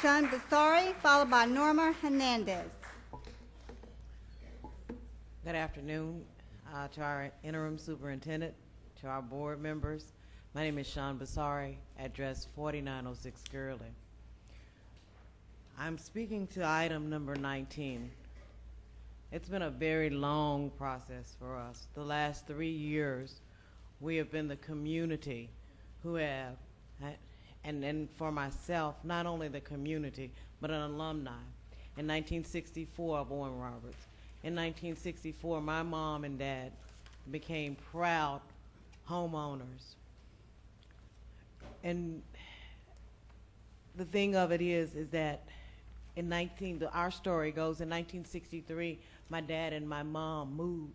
Sean Basari, followed by Norma Hernandez. Good afternoon uh, to our interim superintendent, to our board members. My name is Sean Basari, address 4906 Gurley. I'm speaking to item number 19. It's been a very long process for us. The last three years, we have been the community who have, and, and for myself, not only the community, but an alumni. In 1964 of O.M. Roberts. In 1964, my mom and dad became proud homeowners. And the thing of it is, is that in 19, the, our story goes in 1963, my dad and my mom moved.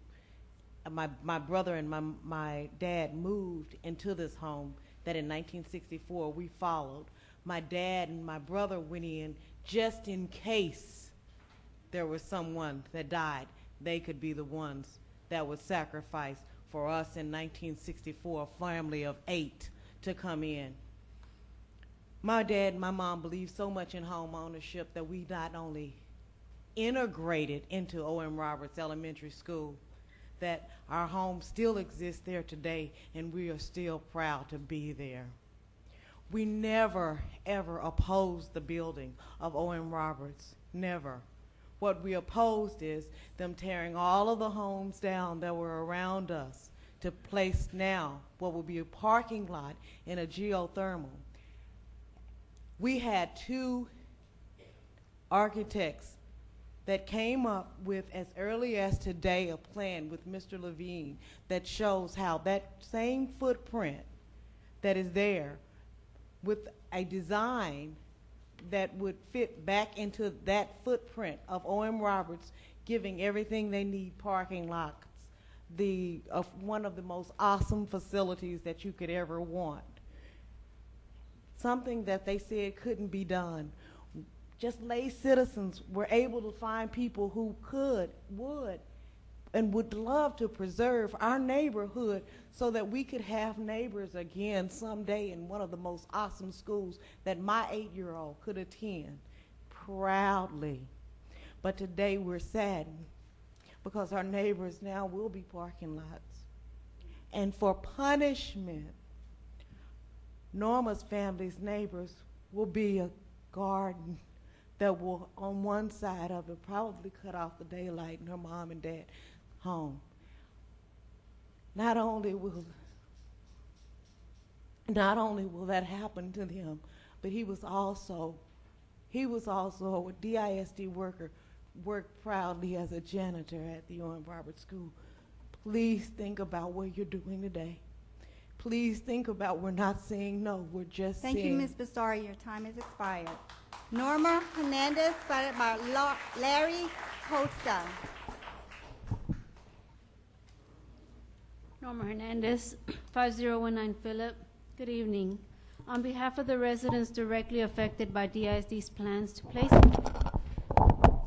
My, my brother and my, my dad moved into this home that in 1964 we followed. My dad and my brother went in just in case there was someone that died. They could be the ones that would sacrifice for us in 1964, a family of eight, to come in. My dad and my mom believed so much in home ownership that we not only integrated into O.M. Roberts Elementary School, that our home still exists there today, and we are still proud to be there. We never, ever opposed the building of O.M. Roberts. Never. What we opposed is them tearing all of the homes down that were around us to place now what will be a parking lot in a geothermal. We had two architects that came up with, as early as today, a plan with Mr. Levine that shows how that same footprint that is there with a design that would fit back into that footprint of O.M. Roberts, giving everything they need, parking lots, the, of one of the most awesome facilities that you could ever want. Something that they said couldn't be done. Just lay citizens were able to find people who could, would, and would love to preserve our neighborhood so that we could have neighbors again someday in one of the most awesome schools that my eight-year-old could attend proudly. But today we're saddened because our neighbors now will be parking lots. And for punishment, Norma's family's neighbors will be a garden that will, on one side of it, probably cut off the daylight in her mom and dad home. Not only will not only will that happen to them, but he was also he was also a DISD worker, worked proudly as a janitor at the O.M. Roberts School. Please think about what you're doing today. Please think about we're not saying no, we're just saying Thank you, Ms. Basari. Your time has expired. Norma Hernandez, followed by Larry Costa. Norma Hernandez, 5019 Phillip. Good evening. On behalf of the residents directly affected by DISD's plans to place,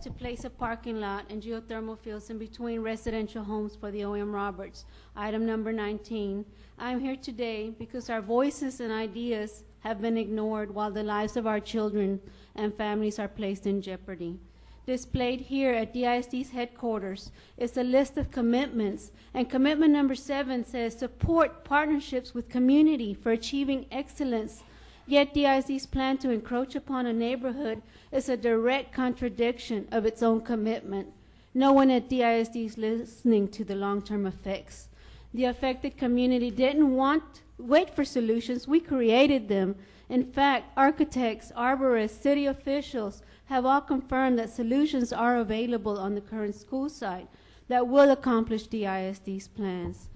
to place a parking lot and geothermal fields in between residential homes for the O.M. Roberts, item number 19, I am here today because our voices and ideas have been ignored while the lives of our children and families are placed in jeopardy. Displayed here at DISD's headquarters is a list of commitments, and commitment number seven says support partnerships with community for achieving excellence. Yet DISD's plan to encroach upon a neighborhood is a direct contradiction of its own commitment. No one at DISD is listening to the long-term effects. The affected community didn't want wait for solutions. We created them. In fact, architects, arborists, city officials have all confirmed that solutions are available on the current school site that will accomplish DISD's plans.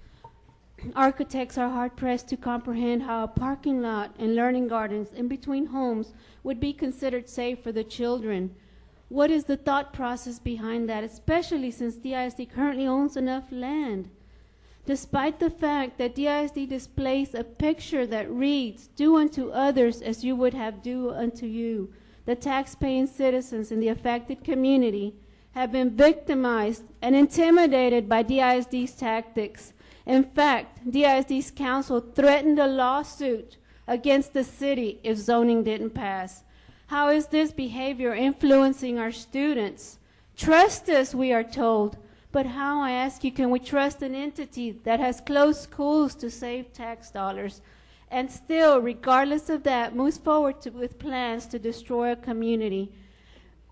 Architects are hard pressed to comprehend how a parking lot and learning gardens in between homes would be considered safe for the children. What is the thought process behind that, especially since DISD currently owns enough land? Despite the fact that DISD displays a picture that reads, Do unto others as you would have do unto you, the tax-paying citizens in the affected community have been victimized and intimidated by DISD's tactics. In fact, DISD's counsel threatened a lawsuit against the city if zoning didn't pass. How is this behavior influencing our students? Trust us, we are told. But how, I ask you, can we trust an entity that has closed schools to save tax dollars and still, regardless of that, moves forward to, with plans to destroy a community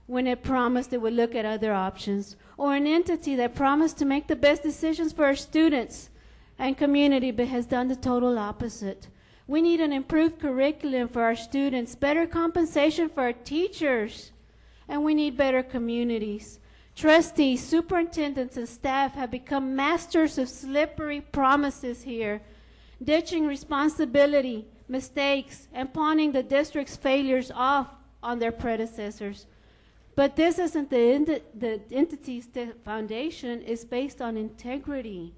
when it promised it would look at other options? Or an entity that promised to make the best decisions for our students and community but has done the total opposite? We need an improved curriculum for our students, better compensation for our teachers, and we need better communities. Trustees, superintendents, and staff have become masters of slippery promises here, ditching responsibility, mistakes, and pawning the district's failures off on their predecessors. But this isn't the, enti- the entity's foundation, it's based on integrity.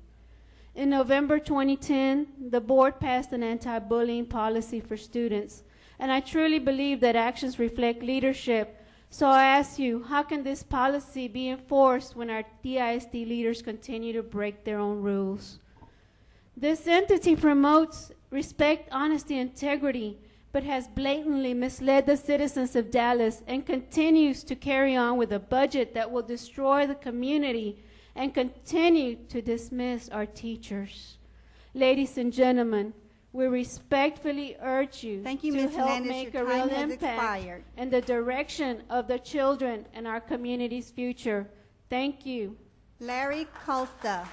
In November 2010, the board passed an anti bullying policy for students, and I truly believe that actions reflect leadership. So I ask you, how can this policy be enforced when our DISD leaders continue to break their own rules? This entity promotes respect, honesty, and integrity, but has blatantly misled the citizens of Dallas and continues to carry on with a budget that will destroy the community and continue to dismiss our teachers. Ladies and gentlemen, we respectfully urge you Thank you, to Ms. help Hernandez. make Your a real time has impact expired. in the direction of the children and our community's future. Thank you. Larry Costa.